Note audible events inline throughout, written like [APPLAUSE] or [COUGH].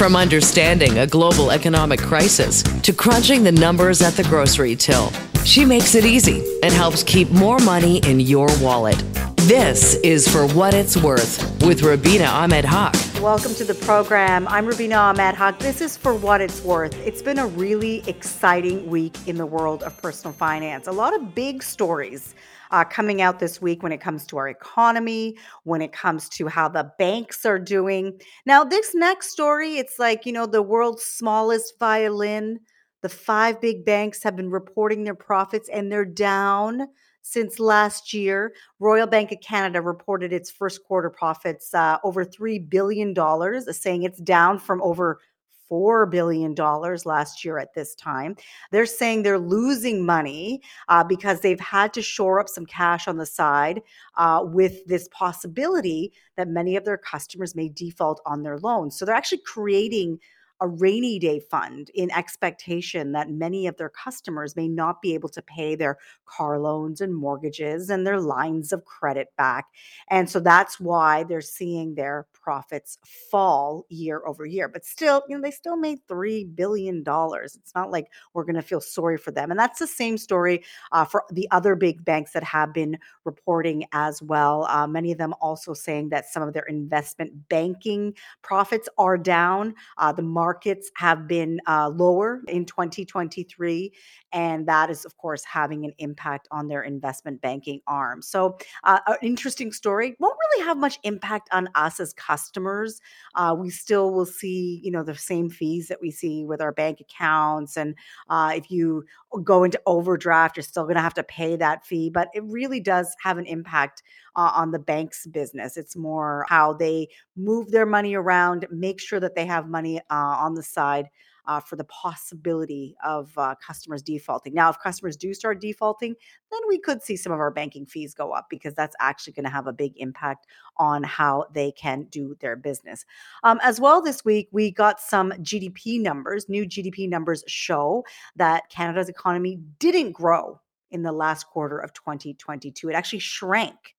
From understanding a global economic crisis to crunching the numbers at the grocery till, she makes it easy and helps keep more money in your wallet. This is For What It's Worth with Rubina Ahmed Haq. Welcome to the program. I'm Rubina Ahmed Haq. This is For What It's Worth. It's been a really exciting week in the world of personal finance. A lot of big stories uh, coming out this week when it comes to our economy, when it comes to how the banks are doing. Now, this next story, it's like, you know, the world's smallest violin. The five big banks have been reporting their profits and they're down since last year. Royal Bank of Canada reported its first quarter profits uh, over $3 billion, saying it's down from over $4 billion last year at this time. They're saying they're losing money uh, because they've had to shore up some cash on the side uh, with this possibility that many of their customers may default on their loans. So they're actually creating a rainy day fund in expectation that many of their customers may not be able to pay their car loans and mortgages and their lines of credit back. And so that's why they're seeing their profits fall year over year. But still, you know, they still made $3 billion. It's not like we're going to feel sorry for them. And that's the same story uh, for the other big banks that have been reporting as well. Uh, many of them also saying that some of their investment banking profits are down. Uh, the market markets have been uh, lower in 2023. And that is, of course, having an impact on their investment banking arm. So, uh, an interesting story. Won't really have much impact on us as customers. Uh, we still will see, you know, the same fees that we see with our bank accounts. And uh, if you go into overdraft, you're still going to have to pay that fee. But it really does have an impact uh, on the bank's business. It's more how they move their money around, make sure that they have money uh, on the side uh, for the possibility of uh, customers defaulting. Now, if customers do start defaulting, then we could see some of our banking fees go up because that's actually going to have a big impact on how they can do their business. Um, as well, this week, we got some GDP numbers. New GDP numbers show that Canada's economy didn't grow in the last quarter of 2022. It actually shrank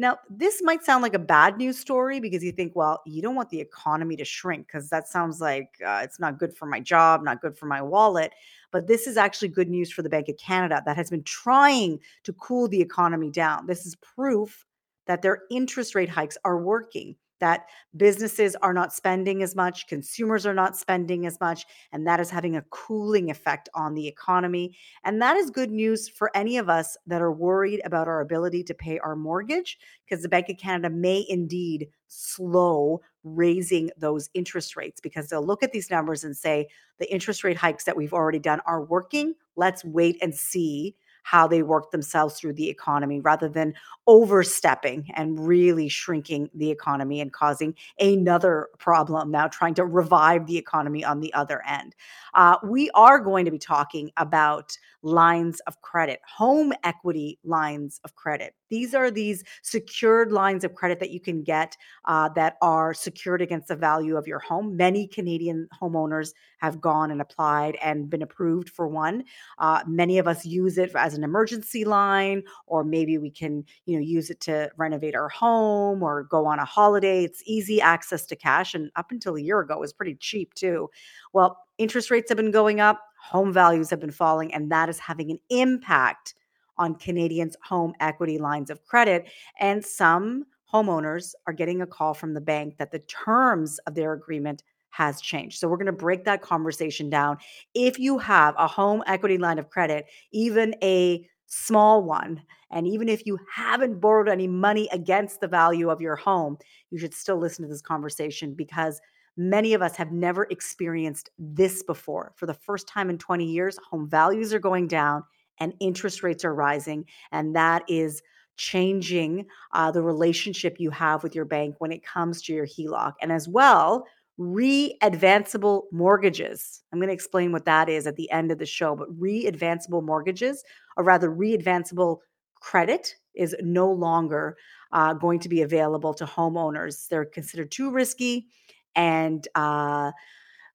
now, this might sound like a bad news story because you think, well, you don't want the economy to shrink because that sounds like uh, it's not good for my job, not good for my wallet. But this is actually good news for the Bank of Canada that has been trying to cool the economy down. This is proof that their interest rate hikes are working that businesses are not spending as much, consumers are not spending as much, and that is having a cooling effect on the economy. And that is good news for any of us that are worried about our ability to pay our mortgage, because the Bank of Canada may indeed slow raising those interest rates because they'll look at these numbers and say the interest rate hikes that we've already done are working. Let's wait and see how they work themselves through the economy rather than overstepping and really shrinking the economy and causing another problem now trying to revive the economy on the other end. Uh, we are going to be talking about lines of credit, home equity lines of credit. These are these secured lines of credit that you can get uh, that are secured against the value of your home. Many Canadian homeowners have gone and applied and been approved for one. Uh, many of us use it as an emergency line, or maybe we can, you know, use it to renovate our home or go on a holiday. It's easy access to cash, and up until a year ago, it was pretty cheap too. Well, interest rates have been going up, home values have been falling, and that is having an impact on Canadians' home equity lines of credit. And some homeowners are getting a call from the bank that the terms of their agreement has changed. So we're going to break that conversation down. If you have a home equity line of credit, even a small one, and even if you haven't borrowed any money against the value of your home, you should still listen to this conversation because many of us have never experienced this before. For the first time in 20 years, home values are going down and interest rates are rising. And that is changing uh, the relationship you have with your bank when it comes to your HELOC. And as well, re-advanceable mortgages. I'm going to explain what that is at the end of the show, but re-advanceable mortgages, or rather re-advanceable credit is no longer uh, going to be available to homeowners. They're considered too risky, and uh,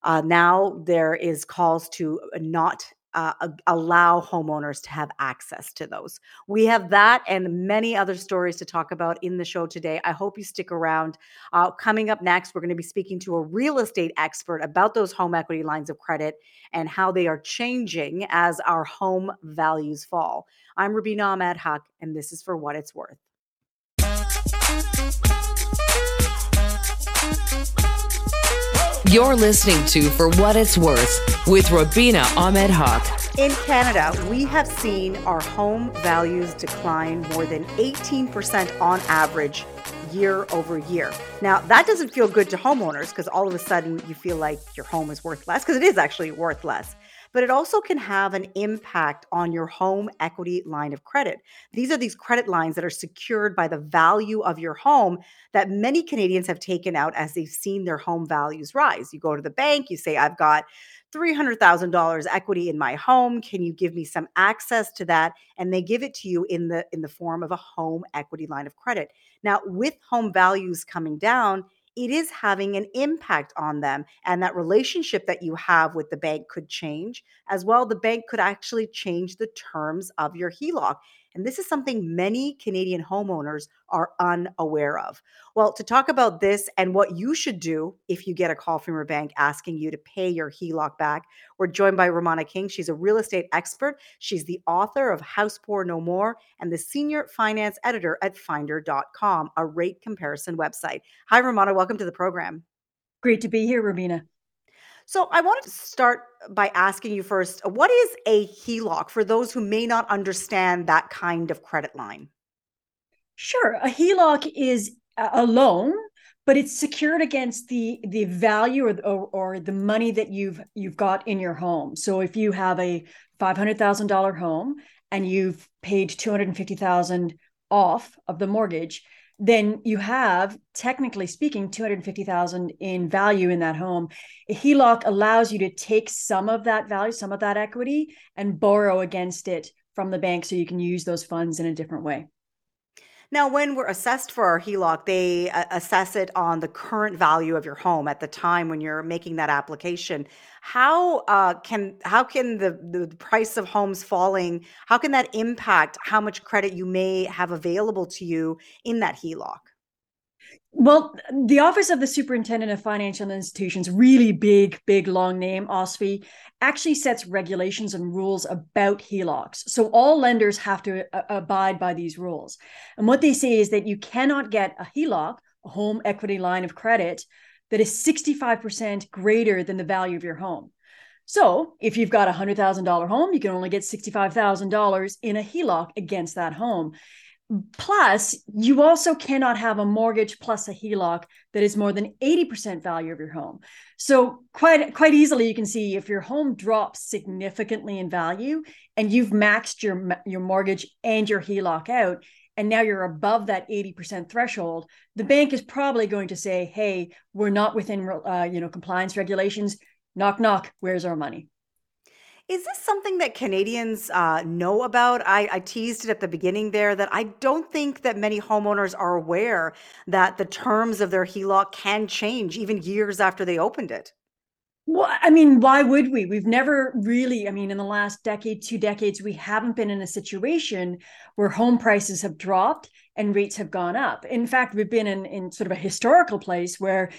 uh, now there is calls to not uh, allow homeowners to have access to those. We have that and many other stories to talk about in the show today. I hope you stick around. Uh, coming up next, we're going to be speaking to a real estate expert about those home equity lines of credit and how they are changing as our home values fall. I'm Rubina Ahmed Haq, and this is for what it's worth. You're listening to For What It's Worth with Rubina Ahmed Haq. In Canada, we have seen our home values decline more than 18% on average year over year. Now, that doesn't feel good to homeowners because all of a sudden you feel like your home is worth less because it is actually worth less but it also can have an impact on your home equity line of credit. These are these credit lines that are secured by the value of your home that many Canadians have taken out as they've seen their home values rise. You go to the bank, you say, I've got $300,000 equity in my home. Can you give me some access to that? And they give it to you in the in the form of a home equity line of credit. Now, with home values coming down, it is having an impact on them. And that relationship that you have with the bank could change as well. The bank could actually change the terms of your HELOC. And this is something many Canadian homeowners are unaware of. Well, to talk about this and what you should do if you get a call from your bank asking you to pay your HELOC back, we're joined by Romana King. She's a real estate expert. She's the author of House Poor No More and the senior finance editor at finder.com, a rate comparison website. Hi, Romana. Welcome to the program. Great to be here, Rubina. So I wanted to start by asking you first, what is a HELOC for those who may not understand that kind of credit line? Sure. A HELOC is a loan, but it's secured against the the value or, or, or the money that you've you've got in your home. So if you have a five hundred thousand dollar home and you've paid two hundred and fifty thousand off of the mortgage, then you have technically speaking 250,000 in value in that home. A HELOC allows you to take some of that value, some of that equity and borrow against it from the bank so you can use those funds in a different way. Now, when we're assessed for our HELOC, they uh, assess it on the current value of your home at the time when you're making that application. How uh, can how can the, the price of homes falling? How can that impact how much credit you may have available to you in that HELOC? Well, the Office of the Superintendent of Financial Institutions, really big, big, long name, OSFI, actually sets regulations and rules about HELOCs. So all lenders have to uh, abide by these rules. And what they say is that you cannot get a HELOC, a home equity line of credit, that is 65% greater than the value of your home. So if you've got a $100,000 home, you can only get $65,000 in a HELOC against that home. Plus, you also cannot have a mortgage plus a HELOC that is more than 80% value of your home. So quite quite easily you can see if your home drops significantly in value and you've maxed your your mortgage and your HELOC out and now you're above that 80% threshold, the bank is probably going to say, "Hey, we're not within uh, you know compliance regulations. Knock knock, where's our money?" Is this something that Canadians uh, know about? I, I teased it at the beginning there that I don't think that many homeowners are aware that the terms of their HELOC can change even years after they opened it. Well, I mean, why would we? We've never really, I mean, in the last decade, two decades, we haven't been in a situation where home prices have dropped and rates have gone up. In fact, we've been in, in sort of a historical place where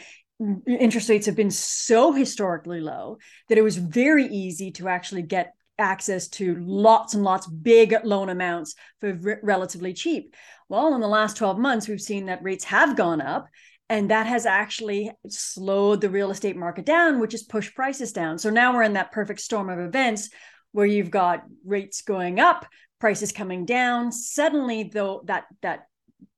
interest rates have been so historically low that it was very easy to actually get access to lots and lots big loan amounts for r- relatively cheap. Well, in the last 12 months, we've seen that rates have gone up. And that has actually slowed the real estate market down, which has pushed prices down. So now we're in that perfect storm of events where you've got rates going up, prices coming down. Suddenly, though, that that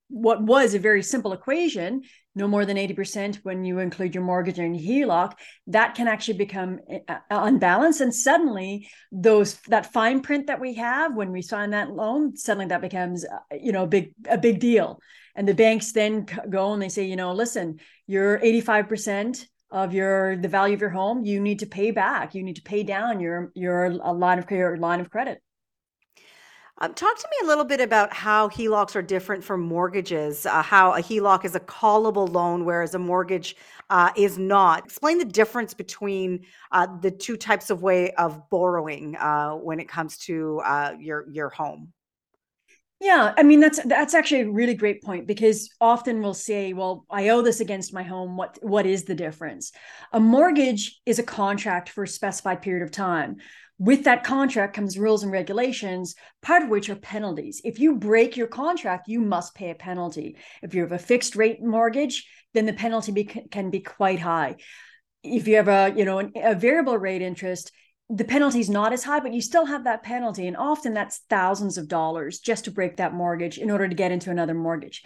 what was a very simple equation no more than 80% when you include your mortgage and HELOC, that can actually become uh, unbalanced. And suddenly those that fine print that we have when we sign that loan, suddenly that becomes, uh, you know, a big, a big deal. And the banks then go and they say, you know, listen, you're 85% of your the value of your home you need to pay back you need to pay down your your line of your line of credit Um, talk to me a little bit about how HELOCs are different from mortgages, uh, how a HELOC is a callable loan, whereas a mortgage uh, is not. Explain the difference between uh, the two types of way of borrowing uh, when it comes to uh, your your home. Yeah, I mean that's that's actually a really great point because often we'll say, "Well, I owe this against my home. What what is the difference?" A mortgage is a contract for a specified period of time with that contract comes rules and regulations, part of which are penalties. If you break your contract, you must pay a penalty. If you have a fixed rate mortgage, then the penalty be, can be quite high. If you have a, you know, a variable rate interest, the penalty is not as high, but you still have that penalty. And often that's thousands of dollars just to break that mortgage in order to get into another mortgage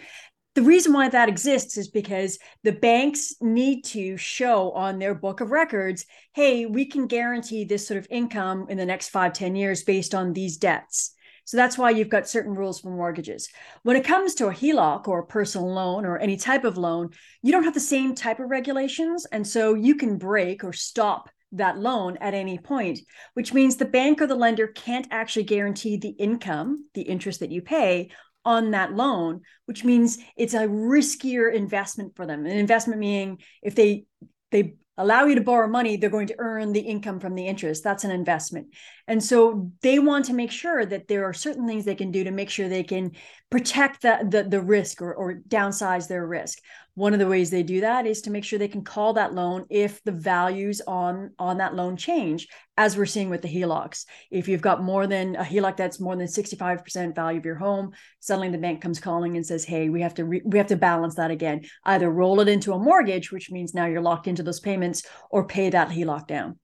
the reason why that exists is because the banks need to show on their book of records hey we can guarantee this sort of income in the next five ten years based on these debts. So that's why you've got certain rules for mortgages. When it comes to a heloc or a personal loan or any type of loan you don't have the same type of regulations and so you can break or stop that loan at any point, which means the bank or the lender can't actually guarantee the income, the interest that you pay on that loan, which means it's a riskier investment for them. An investment meaning if they they allow you to borrow money, they're going to earn the income from the interest. That's an investment. And so they want to make sure that there are certain things they can do to make sure they can protect the, the, the risk or, or downsize their risk. One of the ways they do that is to make sure they can call that loan if the values on on that loan change, as we're seeing with the HELOCs. If you've got more than a HELOC that's more than 65% value of your home, suddenly the bank comes calling and says, "Hey, we have to re- we have to balance that again. Either roll it into a mortgage, which means now you're locked into those payments, or pay that HELOC down."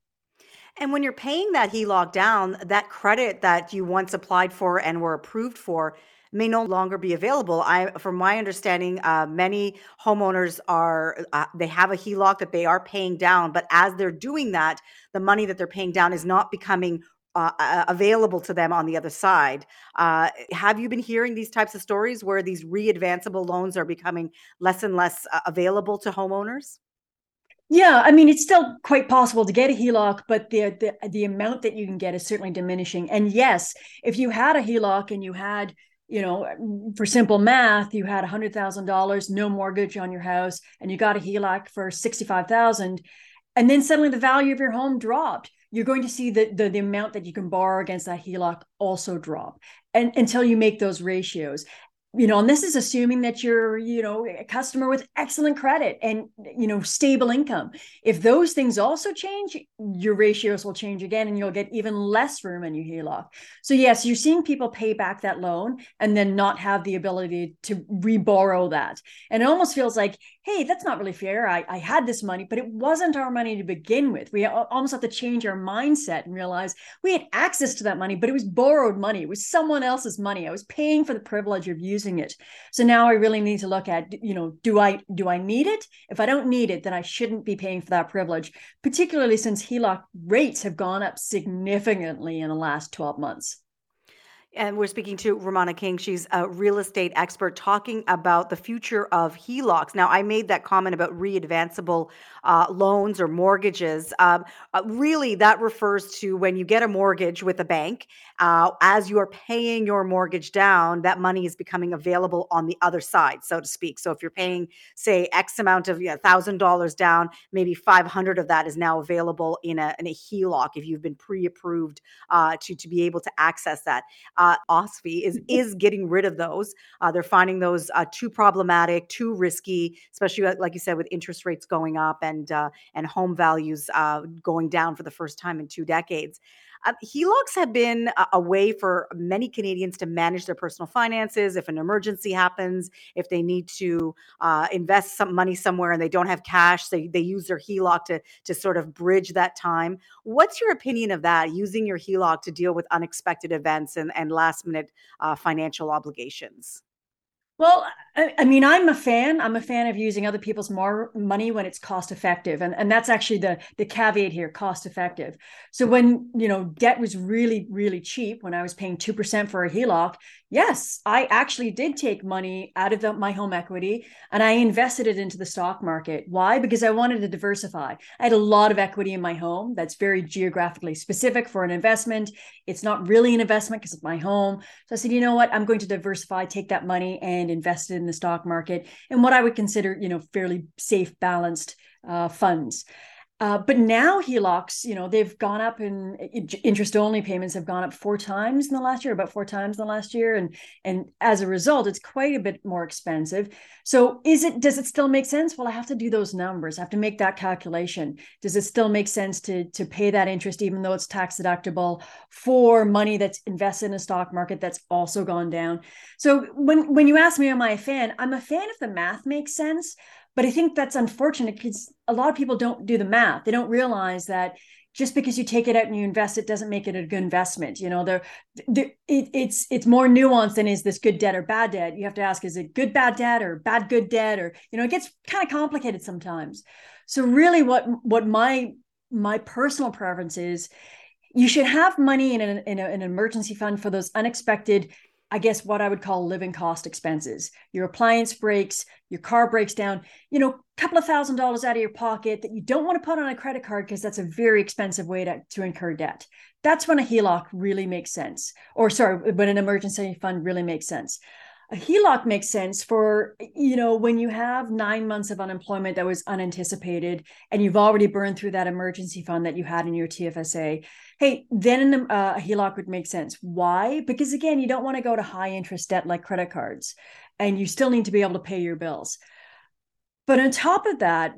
And when you're paying that HELOC down, that credit that you once applied for and were approved for may no longer be available. I, from my understanding, uh, many homeowners are uh, they have a HELOC that they are paying down, but as they're doing that, the money that they're paying down is not becoming uh, uh available to them on the other side. Uh, have you been hearing these types of stories where these readvanceable loans are becoming less and less uh, available to homeowners? Yeah, I mean it's still quite possible to get a HELOC, but the, the the amount that you can get is certainly diminishing. And yes, if you had a HELOC and you had you know, for simple math, you had $100,000, no mortgage on your house, and you got a HELOC for 65,000, and then suddenly the value of your home dropped. You're going to see the, the, the amount that you can borrow against that HELOC also drop and until you make those ratios you know, and this is assuming that you're, you know, a customer with excellent credit and, you know, stable income. If those things also change, your ratios will change again and you'll get even less room in your HELOC. So, yes, you're seeing people pay back that loan and then not have the ability to reborrow that. And it almost feels like, hey, that's not really fair. I, I had this money, but it wasn't our money to begin with. We almost have to change our mindset and realize we had access to that money, but it was borrowed money. It was someone else's money. I was paying for the privilege of using it. So now I really need to look at, you know, do I do I need it? If I don't need it, then I shouldn't be paying for that privilege, particularly since HELOC rates have gone up significantly in the last 12 months. And we're speaking to Romana King. She's a real estate expert talking about the future of HELOCs. Now, I made that comment about readvanceable uh, loans or mortgages. Um, uh, really, that refers to when you get a mortgage with a bank, uh, as you are paying your mortgage down, that money is becoming available on the other side, so to speak. So if you're paying, say, X amount of $1,000 down, maybe 500 of that is now available in a, in a HELOC if you've been pre approved uh, to, to be able to access that uh, OSFI is [LAUGHS] is getting rid of those. Uh, they're finding those uh, too problematic, too risky, especially uh, like you said with interest rates going up and uh, and home values uh, going down for the first time in two decades. Uh, HELOCs have been a, a, way for many Canadians to manage their personal finances. If an emergency happens, if they need to uh, invest some money somewhere and they don't have cash, they, they use their HELOC to, to sort of bridge that time. What's your opinion of that, using your HELOC to deal with unexpected events and, and last minute uh, financial obligations? Well, I, mean, I'm a fan. I'm a fan of using other people's more money when it's cost effective, and and that's actually the the caveat here: cost effective. So when you know debt was really really cheap, when I was paying two percent for a HELOC, yes, I actually did take money out of the, my home equity and I invested it into the stock market. Why? Because I wanted to diversify. I had a lot of equity in my home that's very geographically specific for an investment. It's not really an investment because it's my home. So I said, you know what? I'm going to diversify, take that money and invest it in the stock market and what I would consider, you know, fairly safe, balanced uh, funds. Uh, but now HELOCs, you know, they've gone up in interest only payments have gone up four times in the last year, about four times in the last year. And and as a result, it's quite a bit more expensive. So is it does it still make sense? Well, I have to do those numbers. I have to make that calculation. Does it still make sense to to pay that interest even though it's tax deductible for money that's invested in a stock market that's also gone down? So when when you ask me, am I a fan? I'm a fan if the math makes sense. But I think that's unfortunate because a lot of people don't do the math. They don't realize that just because you take it out and you invest it doesn't make it a good investment. You know, there, it, it's it's more nuanced than is this good debt or bad debt. You have to ask, is it good bad debt or bad good debt, or you know, it gets kind of complicated sometimes. So really, what what my my personal preference is, you should have money in an in a, an emergency fund for those unexpected I guess what I would call living cost expenses. Your appliance breaks, your car breaks down, you know, a couple of thousand dollars out of your pocket that you don't want to put on a credit card because that's a very expensive way to, to incur debt. That's when a HELOC really makes sense. Or sorry, when an emergency fund really makes sense a HELOC makes sense for, you know, when you have nine months of unemployment that was unanticipated and you've already burned through that emergency fund that you had in your TFSA. Hey, then uh, a HELOC would make sense. Why? Because again, you don't want to go to high interest debt like credit cards and you still need to be able to pay your bills. But on top of that,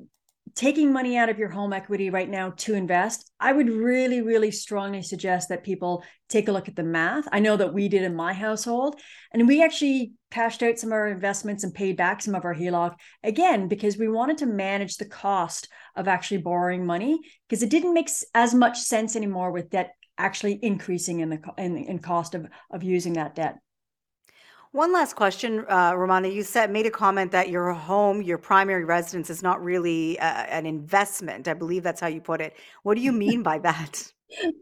taking money out of your home equity right now to invest, I would really, really strongly suggest that people take a look at the math. I know that we did in my household, and we actually cashed out some of our investments and paid back some of our HELOC again because we wanted to manage the cost of actually borrowing money because it didn't make as much sense anymore with debt actually increasing in the in, in cost of of using that debt. One last question, uh, Romana. You said made a comment that your home, your primary residence, is not really uh, an investment. I believe that's how you put it. What do you mean by that? [LAUGHS]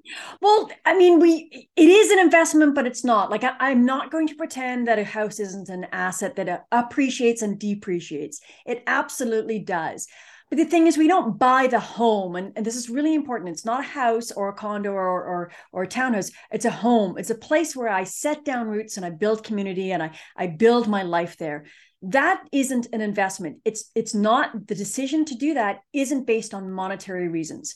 Well, I mean, we it is an investment, but it's not. Like I, am not going to pretend that a house isn't an asset that uh, appreciates and depreciates. It absolutely does. But the thing is, we don't buy the home, and, and this is really important. It's not a house or a condo or, or or a townhouse. It's a home. It's a place where I set down roots and I build community and I I build my life there. That isn't an investment. It's it's not the decision to do that isn't based on monetary reasons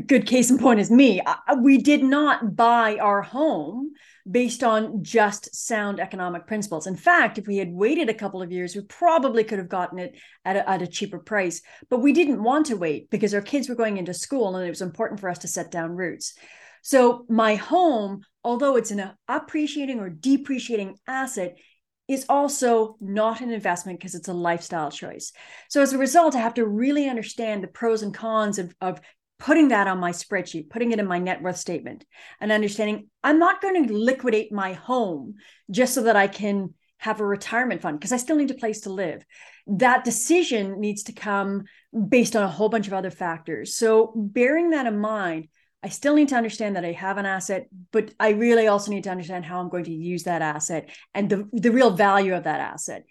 good case in point is me. We did not buy our home based on just sound economic principles. In fact, if we had waited a couple of years, we probably could have gotten it at a, at a cheaper price. But we didn't want to wait because our kids were going into school and it was important for us to set down roots. So my home, although it's an appreciating or depreciating asset, is also not an investment because it's a lifestyle choice. So as a result, I have to really understand the pros and cons of, of putting that on my spreadsheet, putting it in my net worth statement, and understanding I'm not going to liquidate my home just so that I can have a retirement fund because I still need a place to live. That decision needs to come based on a whole bunch of other factors. So, bearing that in mind, I still need to understand that I have an asset, but I really also need to understand how I'm going to use that asset and the, the real value of that asset.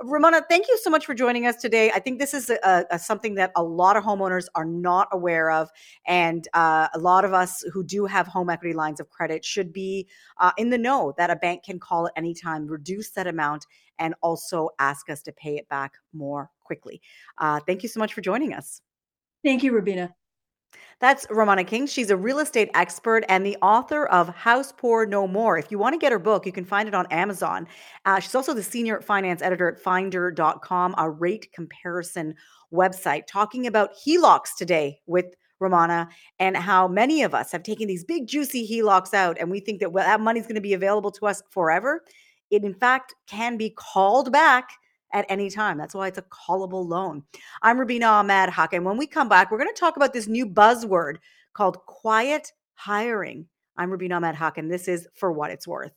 Romana, thank you so much for joining us today. I think this is a, a, something that a lot of homeowners are not aware of. And uh, a lot of us who do have home equity lines of credit should be uh, in the know that a bank can call at any time, reduce that amount, and also ask us to pay it back more quickly. Uh, thank you so much for joining us. Thank you, Rubina. That's Romana King. She's a real estate expert and the author of House Poor No More. If you want to get her book, you can find it on Amazon. Uh, she's also the senior finance editor at finder.com, a rate comparison website, talking about HELOCs today with Romana, and how many of us have taken these big, juicy HELOCs out and we think that well, that money's going to be available to us forever. It, in fact, can be called back at any time. That's why it's a callable loan. I'm Rubina Ahmed Haq. And when we come back, we're going to talk about this new buzzword called quiet hiring. I'm Rubina Ahmed Haq, and this is For What It's Worth.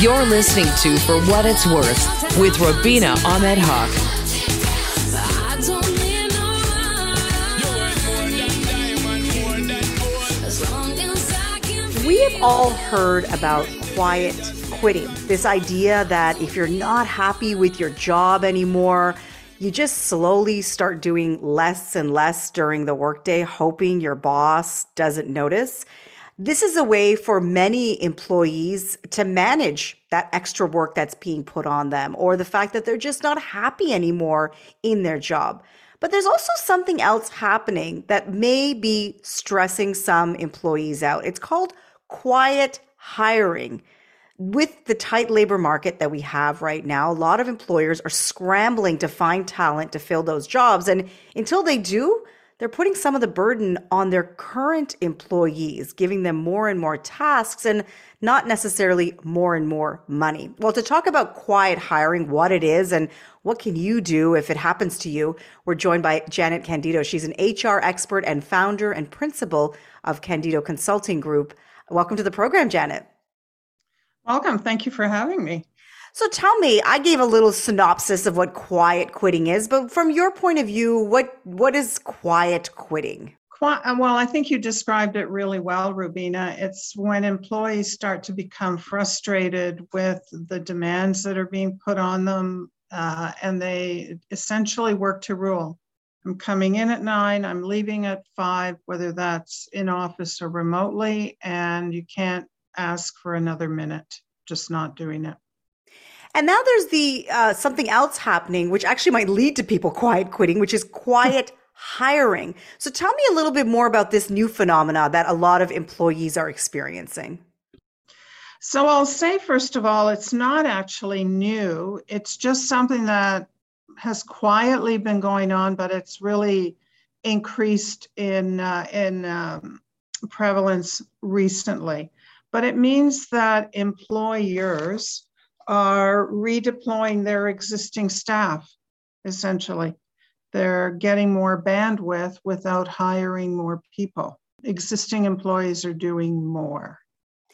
You're listening to For What It's Worth with Rubina Ahmed Haq. All heard about quiet quitting. This idea that if you're not happy with your job anymore, you just slowly start doing less and less during the workday, hoping your boss doesn't notice. This is a way for many employees to manage that extra work that's being put on them or the fact that they're just not happy anymore in their job. But there's also something else happening that may be stressing some employees out. It's called quiet hiring. With the tight labor market that we have right now, a lot of employers are scrambling to find talent to fill those jobs. And until they do, they're putting some of the burden on their current employees, giving them more and more tasks and not necessarily more and more money. Well, to talk about quiet hiring, what it is and what can you do if it happens to you, we're joined by Janet Candido. She's an HR expert and founder and principal of Candido Consulting Group. Welcome to the program, Janet. Welcome. Thank you for having me. So tell me, I gave a little synopsis of what quiet quitting is, but from your point of view, what what is quiet quitting? Well, I think you described it really well, Rubina. It's when employees start to become frustrated with the demands that are being put on them, uh, and they essentially work to rule. I'm coming in at nine, I'm leaving at five, whether that's in office or remotely, and you can't ask for another minute, just not doing it. And now there's the uh, something else happening, which actually might lead to people quiet quitting, which is quiet [LAUGHS] hiring. So tell me a little bit more about this new phenomena that a lot of employees are experiencing. So I'll say, first of all, it's not actually new. It's just something that has quietly been going on, but it's really increased in uh, in um, prevalence recently. But it means that employers are redeploying their existing staff, essentially. They're getting more bandwidth without hiring more people. Existing employees are doing more.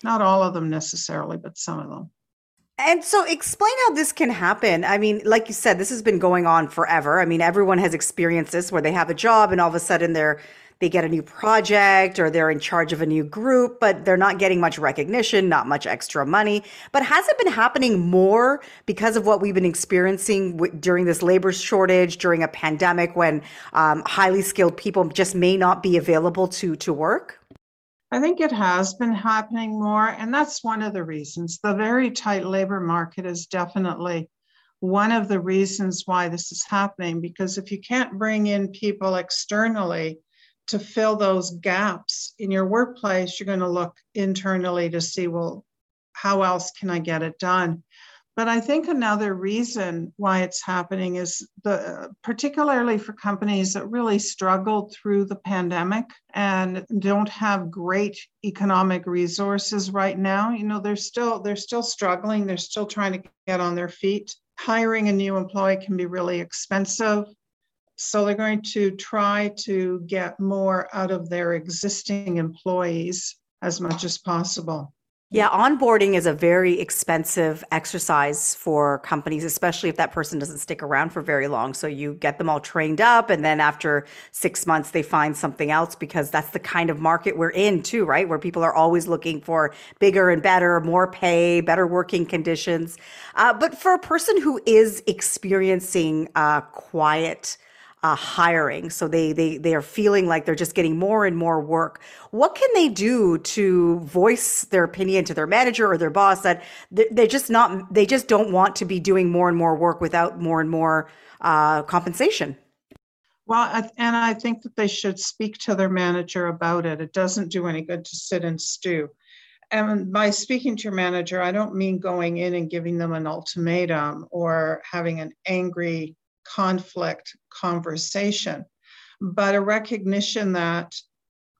Not all of them necessarily, but some of them. And so explain how this can happen. I mean, like you said, this has been going on forever. I mean, everyone has experienced this where they have a job and all of a sudden they're they get a new project or they're in charge of a new group, but they're not getting much recognition, not much extra money. But has it been happening more because of what we've been experiencing w- during this labor shortage, during a pandemic when um, highly skilled people just may not be available to, to work? I think it has been happening more, and that's one of the reasons. The very tight labor market is definitely one of the reasons why this is happening because if you can't bring in people externally to fill those gaps in your workplace, you're going to look internally to see, well, how else can I get it done? But I think another reason why it's happening is the particularly for companies that really struggled through the pandemic and don't have great economic resources right now. You know, they're still they're still struggling, they're still trying to get on their feet. Hiring a new employee can be really expensive. So they're going to try to get more out of their existing employees as much as possible. Yeah, onboarding is a very expensive exercise for companies, especially if that person doesn't stick around for very long. So you get them all trained up, and then after six months, they find something else because that's the kind of market we're in, too, right? Where people are always looking for bigger and better, more pay, better working conditions. Uh, but for a person who is experiencing uh, quiet, uh, hiring. So they, they, they are feeling like they're just getting more and more work. What can they do to voice their opinion to their manager or their boss that they're just not, they just don't want to be doing more and more work without more and more uh, compensation? Well, and I think that they should speak to their manager about it. It doesn't do any good to sit and stew. And by speaking to your manager, I don't mean going in and giving them an ultimatum or having an angry conflict conversation, but a recognition that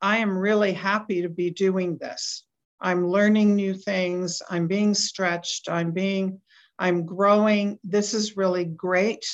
I am really happy to be doing this. I'm learning new things. I'm being stretched. I'm being, I'm growing. This is really great,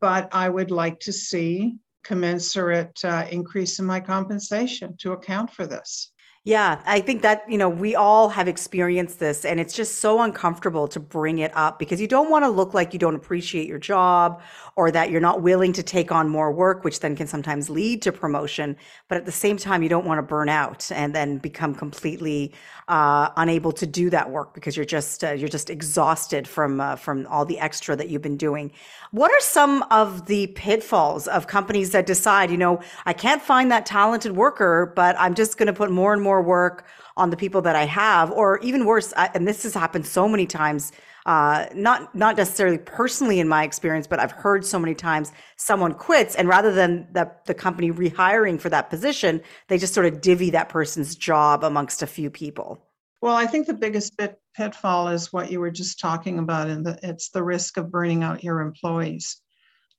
but I would like to see commensurate uh, increase in my compensation to account for this. Yeah, I think that, you know, we all have experienced this and it's just so uncomfortable to bring it up because you don't want to look like you don't appreciate your job or that you're not willing to take on more work, which then can sometimes lead to promotion. But at the same time, you don't want to burn out and then become completely uh, unable to do that work because you're just uh, you're just exhausted from uh, from all the extra that you've been doing. What are some of the pitfalls of companies that decide, you know, I can't find that talented worker, but I'm just going to put more and more work on the people that I have, or even worse, I, and this has happened so many times. Uh, not not necessarily personally in my experience, but I've heard so many times someone quits, and rather than the the company rehiring for that position, they just sort of divvy that person's job amongst a few people. Well, I think the biggest pitfall is what you were just talking about, and it's the risk of burning out your employees.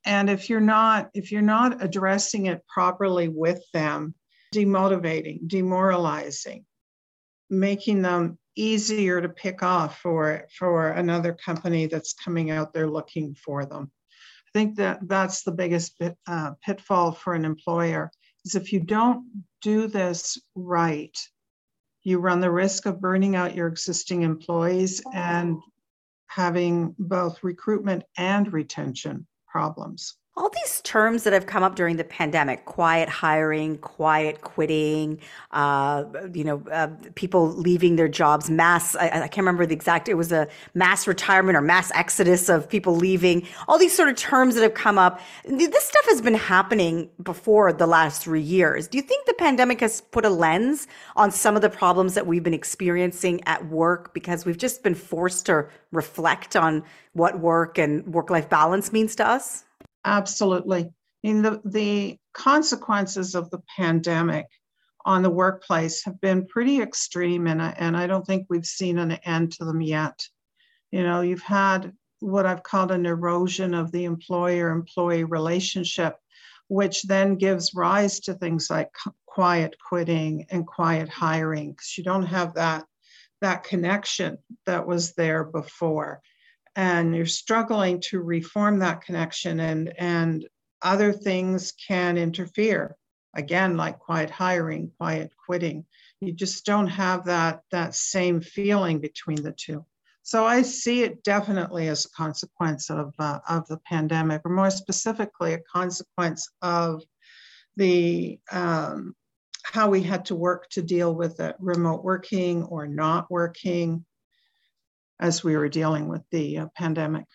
And if you're not if you're not addressing it properly with them, demotivating, demoralizing, making them easier to pick off for for another company that's coming out there looking for them. I think that that's the biggest bit, uh, pitfall for an employer is if you don't do this right, you run the risk of burning out your existing employees and having both recruitment and retention problems all these terms that have come up during the pandemic quiet hiring quiet quitting uh, you know uh, people leaving their jobs mass I, I, can't remember the exact it was a mass retirement or mass exodus of people leaving. All these sort of terms that have come up. This stuff has been happening before the last three years. Do you think the pandemic has put a lens on some of the problems that we've been experiencing at work because we've just been forced to reflect on what work and work life balance means to us Absolutely. I mean, the, the consequences of the pandemic on the workplace have been pretty extreme, and I, and I don't think we've seen an end to them yet. You know, you've had what I've called an erosion of the employer employee relationship, which then gives rise to things like quiet quitting and quiet hiring, because you don't have that, that connection that was there before and you're struggling to reform that connection and and other things can interfere. Again like quiet hiring quiet quitting. You just don't have that that same feeling between the two. So i see it definitely as a consequence of uh, of the pandemic or more specifically a consequence of the um, how we had to work to deal with it remote working or not working as we were dealing with the uh, pandemic.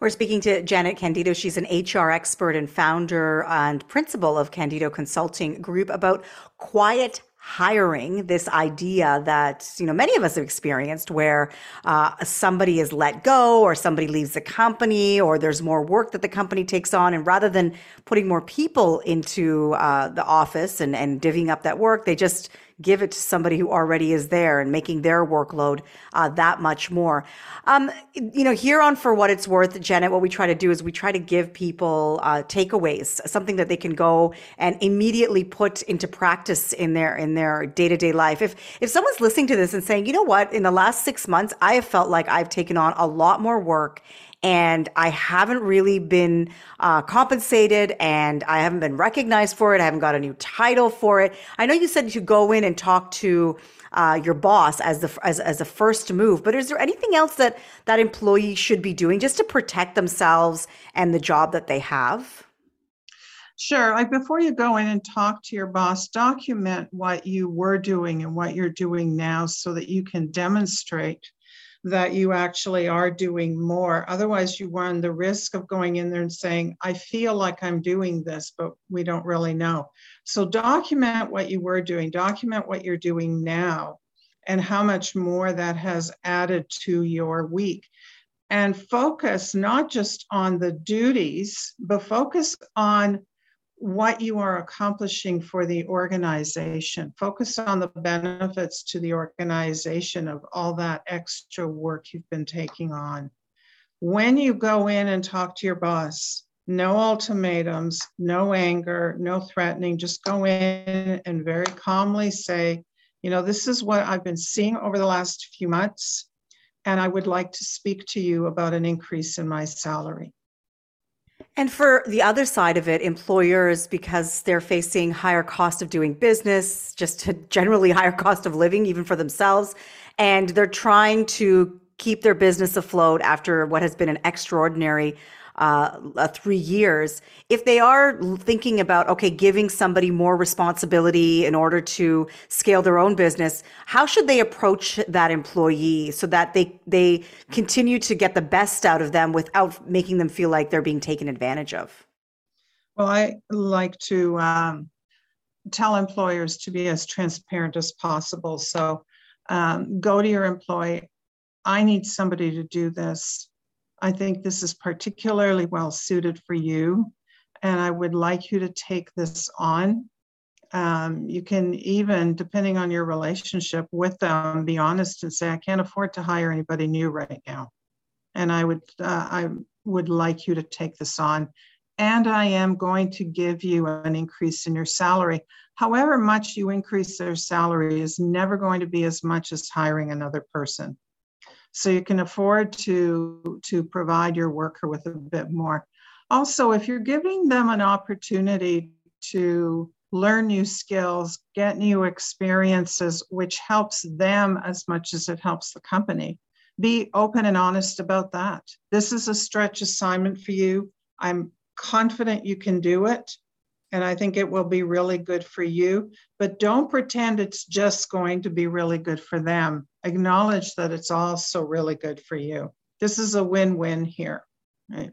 We're speaking to Janet Candido. She's an HR expert and founder and principal of Candido Consulting Group about quiet hiring this idea that you know many of us have experienced where uh, somebody is let go or somebody leaves the company or there's more work that the company takes on and rather than putting more people into uh, the office and, and divvying up that work they just give it to somebody who already is there and making their workload uh, that much more. Um, you know, here on For What It's Worth, Janet, what we try to do is we try to give people uh, takeaways, something that they can go and immediately put into practice in their in their day to day life. If if someone's listening to this and saying, you know what, in the last six months, I have felt like I've taken on a lot more work and I haven't really been uh, compensated and I haven't been recognized for it. I haven't got a new title for it. I know you said you go in and talk to uh, your boss as the as, as a first move, but is there anything else that that employee should be doing just to protect themselves and the job that they have? Sure. Like before you go in and talk to your boss, document what you were doing and what you're doing now so that you can demonstrate that you actually are doing more. Otherwise, you run the risk of going in there and saying, I feel like I'm doing this, but we don't really know. So document what you were doing, document what you're doing now, and how much more that has added to your week. And focus not just on the duties, but focus on what you are accomplishing for the organization. Focus on the benefits to the organization of all that extra work you've been taking on. When you go in and talk to your boss, no ultimatums, no anger, no threatening, just go in and very calmly say, you know, this is what I've been seeing over the last few months, and I would like to speak to you about an increase in my salary And for the other side of it, employers, because they're facing higher cost of doing business, just [LAUGHS] generally higher cost of living, even for themselves, and they're trying to keep their business afloat after what has been an extraordinary uh, three years, if they are thinking about, okay, giving somebody more responsibility in order to scale their own business, how should they approach that employee so that they, they continue to get the best out of them without making them feel like they're being taken advantage of? Well, I like to um, tell employers to be as transparent as possible. So um, go to your employee. I need somebody to do this. I think this is particularly well suited for you, and I would like you to take this on. Um, you can even, depending on your relationship with them, be honest and say, "I can't afford to hire anybody new right now," and I would, uh, I would like you to take this on. And I am going to give you an increase in your salary. However much you increase their salary is never going to be as much as hiring another person so you can afford to to provide your worker with a bit more. Also if you're giving them an opportunity to learn new skills get new experiences which helps them as much as it helps the company be open and honest about that. This is a stretch assignment for you. I'm confident you can do it and I think it will be really good for you. But don't pretend it's just going to be really good for them. Acknowledge that it's also really good for you. This is a win win here. Right?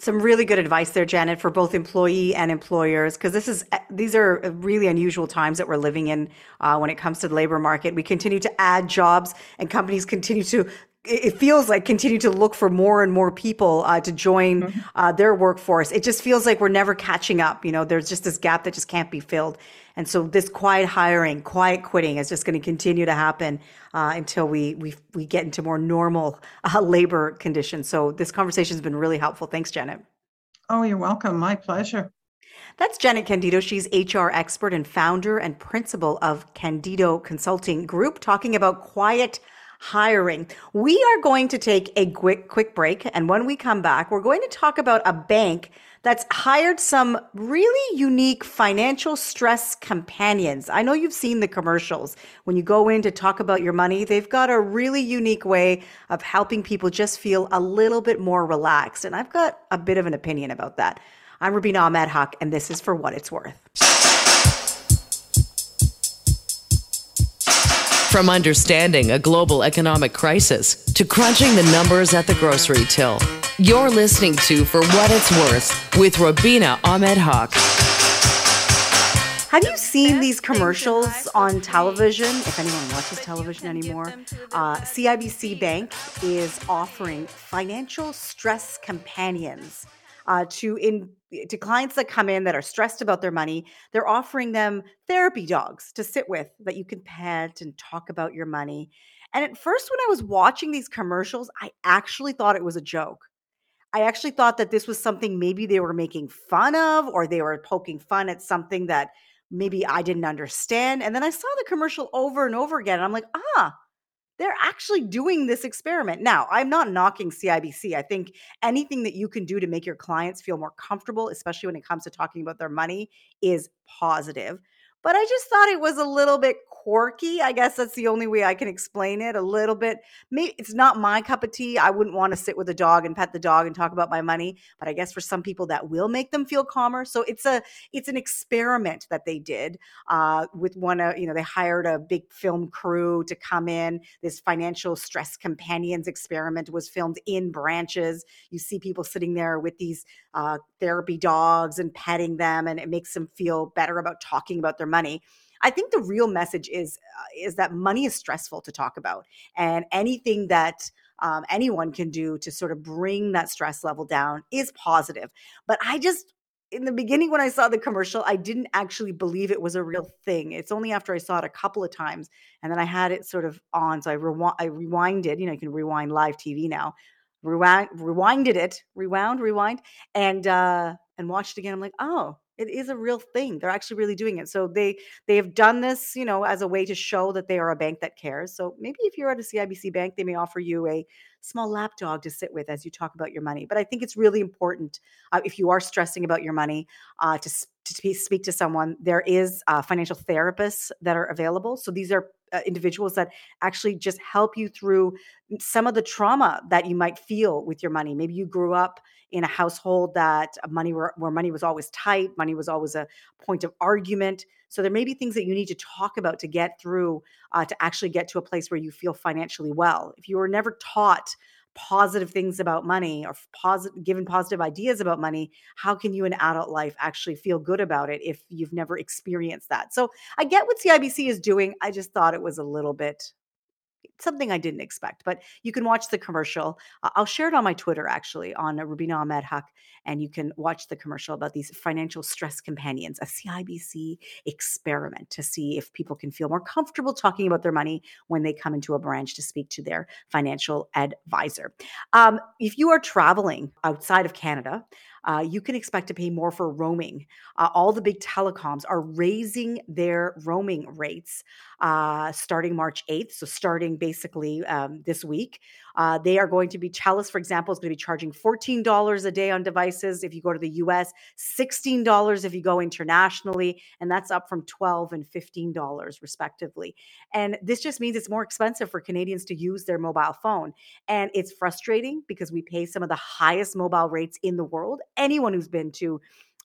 Some really good advice there, Janet, for both employee and employers, because this is these are really unusual times that we're living in uh, when it comes to the labor market. We continue to add jobs, and companies continue to it feels like continue to look for more and more people uh, to join mm-hmm. uh, their workforce. It just feels like we're never catching up. You know, there's just this gap that just can't be filled. And so this quiet hiring, quiet quitting is just going to continue to happen uh, until we, we we get into more normal uh, labor conditions. So this conversation has been really helpful. Thanks, Janet. Oh, you're welcome. My pleasure. That's Janet Candido. She's HR expert and founder and principal of Candido Consulting Group, talking about quiet hiring. We are going to take a quick quick break and when we come back, we're going to talk about a bank that's hired some really unique financial stress companions. I know you've seen the commercials. When you go in to talk about your money, they've got a really unique way of helping people just feel a little bit more relaxed. And I've got a bit of an opinion about that. I'm Rubina Ahmed Haq, and this is For What It's Worth. From understanding a global economic crisis to crunching the numbers at the grocery till, you're listening to For What It's Worth with Rubina Ahmed Haq. Have you seen these commercials on television? If anyone watches television anymore, uh, CIBC Bank is offering financial stress companions uh, to in to clients that come in that are stressed about their money. They're offering them therapy dogs to sit with that you can pet and talk about your money. And at first, when I was watching these commercials, I actually thought it was a joke. I actually thought that this was something maybe they were making fun of or they were poking fun at something that maybe I didn't understand. And then I saw the commercial over and over again. And I'm like, ah, they're actually doing this experiment. Now, I'm not knocking CIBC. I think anything that you can do to make your clients feel more comfortable, especially when it comes to talking about their money, is positive. But I just thought it was a little bit quirky. I guess that's the only way I can explain it. A little bit. Maybe it's not my cup of tea. I wouldn't want to sit with a dog and pet the dog and talk about my money. But I guess for some people that will make them feel calmer. So it's a it's an experiment that they did uh, with one. Uh, you know, they hired a big film crew to come in. This financial stress companions experiment was filmed in branches. You see people sitting there with these uh, therapy dogs and petting them, and it makes them feel better about talking about their money. I think the real message is uh, is that money is stressful to talk about, and anything that um, anyone can do to sort of bring that stress level down is positive. But I just in the beginning when I saw the commercial, I didn't actually believe it was a real thing. It's only after I saw it a couple of times and then I had it sort of on. So I, rewi- I rewinded, you know, you can rewind live TV now. Rewind, rewinded it, rewound, rewind, and uh, and watched again. I'm like, oh, It is a real thing. They're actually really doing it. So they they have done this, you know, as a way to show that they are a bank that cares. So maybe if you're at a CIBC bank, they may offer you a small lapdog to sit with as you talk about your money. But I think it's really important uh, if you are stressing about your money uh, to to speak to someone. There is uh, financial therapists that are available. So these are uh, individuals that actually just help you through some of the trauma that you might feel with your money. Maybe you grew up in a household that money were, where money was always tight, money was always a point of argument. So there may be things that you need to talk about to get through uh, to actually get to a place where you feel financially well. If you were never taught positive things about money or positive given positive ideas about money how can you in adult life actually feel good about it if you've never experienced that? So i get what cibc is doing i just thought it was a little bit something I didn't expect. But you can watch the commercial. I'll share it on my Twitter actually on Rubina Ahmed Haq, and you can watch the commercial about these financial stress companions, a CIBC experiment to see if people can feel more comfortable talking about their money when they come into a branch to speak to their financial advisor. Um, if you are traveling outside of Canada, uh, you can expect to pay more for roaming. Uh, all the big telecoms are raising their roaming rates uh, starting March 8th. So, starting basically um, this week, uh, they are going to be, Telus, for example, is going to be charging $14 a day on devices if you go to the US, $16 if you go internationally, and that's up from 12 and $15 respectively. And this just means it's more expensive for Canadians to use their mobile phone. And it's frustrating because we pay some of the highest mobile rates in the world. Anyone who's been to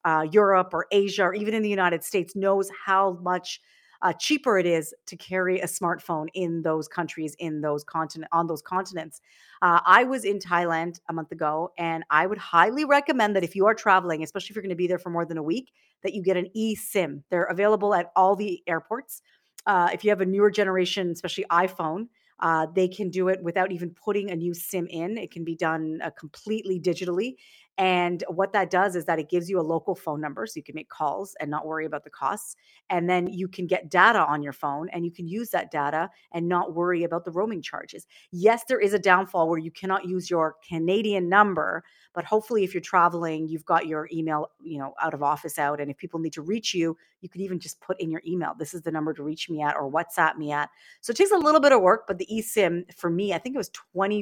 uh, Europe or Asia or even in the United States knows how much uh, cheaper it is to carry a smartphone in those countries, in those continent, on those continents. Uh, I was in Thailand a month ago, and I would highly recommend that if you are traveling, especially if you're going to be there for more than a week, that you get an eSIM. They're available at all the airports. Uh, if you have a newer generation, especially iPhone, uh, they can do it without even putting a new SIM in. It can be done uh, completely digitally. And what that does is that it gives you a local phone number so you can make calls and not worry about the costs. And then you can get data on your phone and you can use that data and not worry about the roaming charges. Yes, there is a downfall where you cannot use your Canadian number, but hopefully if you're traveling, you've got your email, you know, out of office out and if people need to reach you, you could even just put in your email, this is the number to reach me at or WhatsApp me at. So it takes a little bit of work, but the eSIM for me, I think it was $20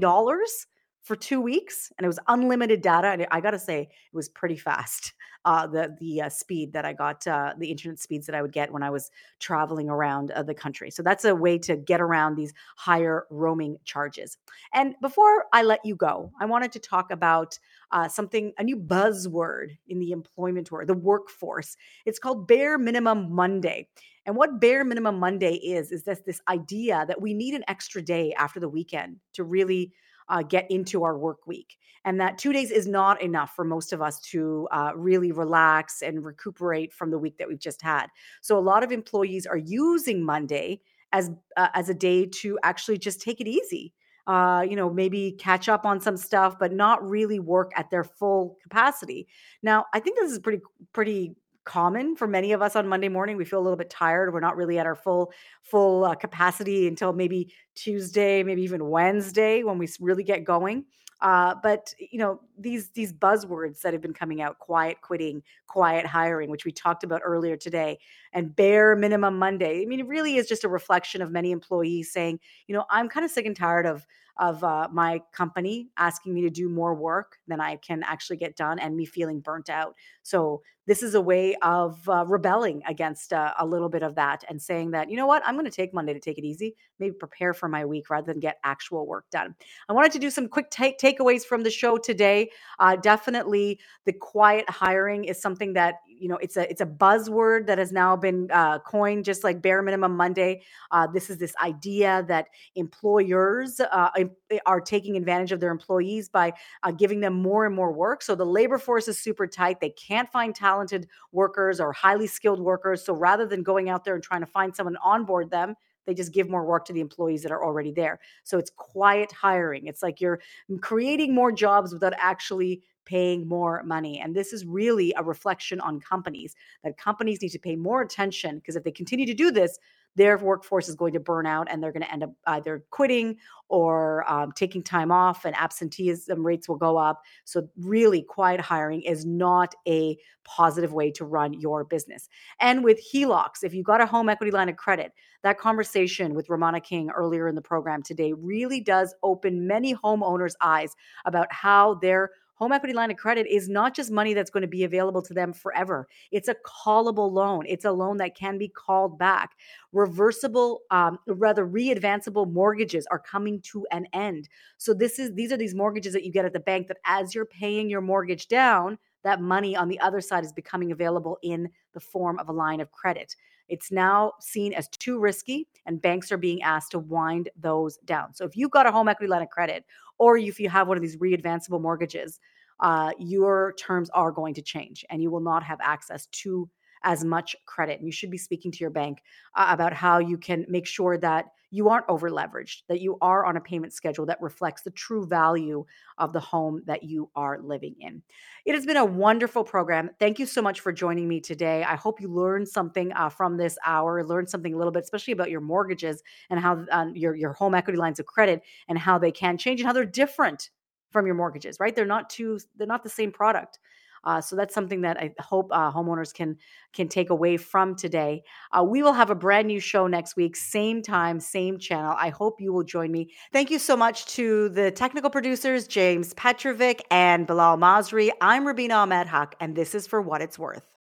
for two weeks and it was unlimited data and i gotta say it was pretty fast [LAUGHS] uh, the the uh, speed that i got uh, the internet speeds that i would get when i was traveling around uh, the country. So that's a way to get around these higher roaming charges. And before i let you go i wanted to talk about uh, something a new buzzword in the employment world the workforce. It's called bare minimum monday. And what bare minimum monday is is this this idea that we need an extra day after the weekend to really uh, get into our work week. And that two days is not enough for most of us to uh, really relax and recuperate from the week that we've just had. So a lot of employees are using Monday as uh, as a day to actually just take it easy. Uh, you know, maybe catch up on some stuff, but not really work at their full capacity. Now, I think this is pretty pretty common for many of us on Monday morning. We feel a little bit tired. We're not really at our full full uh, capacity until maybe Tuesday, maybe even Wednesday when we really get going. Uh, but you know these these buzzwords that have been coming out: quiet quitting, quiet hiring, which we talked about earlier today, and bare minimum Monday. I mean, it really is just a reflection of many employees saying, you know, I'm kind of sick and tired of of uh, my company asking me to do more work than I can actually get done and me feeling burnt out. So this is a way of uh, rebelling against uh, a little bit of that and saying that, you know what, I'm going to take Monday to take it easy, maybe prepare for my week rather than get actual work done. I wanted to do some quick take- takeaways from the show today. Uh, definitely the quiet hiring is something that, you know, it's a, it's a buzzword that has now been uh, coined just like bare minimum Monday. Uh, this is this idea that employers uh, Eh, are taking advantage of their employees by uh, giving them more and more work. So the labor force is super tight. They can't find talented workers or highly skilled workers. So rather than going out there and trying to find someone onboard them, they just give more work to the employees that are already there. So it's quiet hiring. It's like you're creating more jobs without actually paying more money. And this is really a reflection on companies that companies need to pay more attention because if they continue to do this, their workforce is going to burn out and they're going to end up either quitting or um, taking time off and absenteeism rates will go up. So, really, quiet hiring is not a positive way to run your business. And with HELOCs, if you've got a home equity line of credit, that conversation with Romana King earlier in the program today really does open many homeowners' eyes about how their home equity line of credit is not just money that's going to be available to them forever. It's a callable loan. It's a loan that can be called back. Reversible, um, rather readvanceable mortgages are coming to an end. So this is these are these mortgages that you get at the bank that as you're paying your mortgage down, that money on the other side is becoming available in the form of a line of credit. It's now seen as too risky, and banks are being asked to wind those down. So if you've got a home equity line of credit, or if you have one of these readvanceable mortgages, uh, your terms are going to change and you will not have access to as much credit. And you should be speaking to your bank uh, about how you can make sure that you aren't over leveraged, that you are on a payment schedule that reflects the true value of the home that you are living in. It has been a wonderful program. Thank you so much for joining me today. I hope you learned something uh, from this hour, learned something a little bit, especially about your mortgages and how uh, your, your home equity lines of credit and how they can change and how they're different from your mortgages, right? They're not two, they're not the same product. Uh, so that's something that I hope uh, homeowners can can take away from today. Uh, we will have a brand new show next week, same time, same channel. I hope you will join me. Thank you so much to the technical producers, James Petrovic and Bilal Masri. I'm Rubina Ahmed Haq, and this is for what it's worth.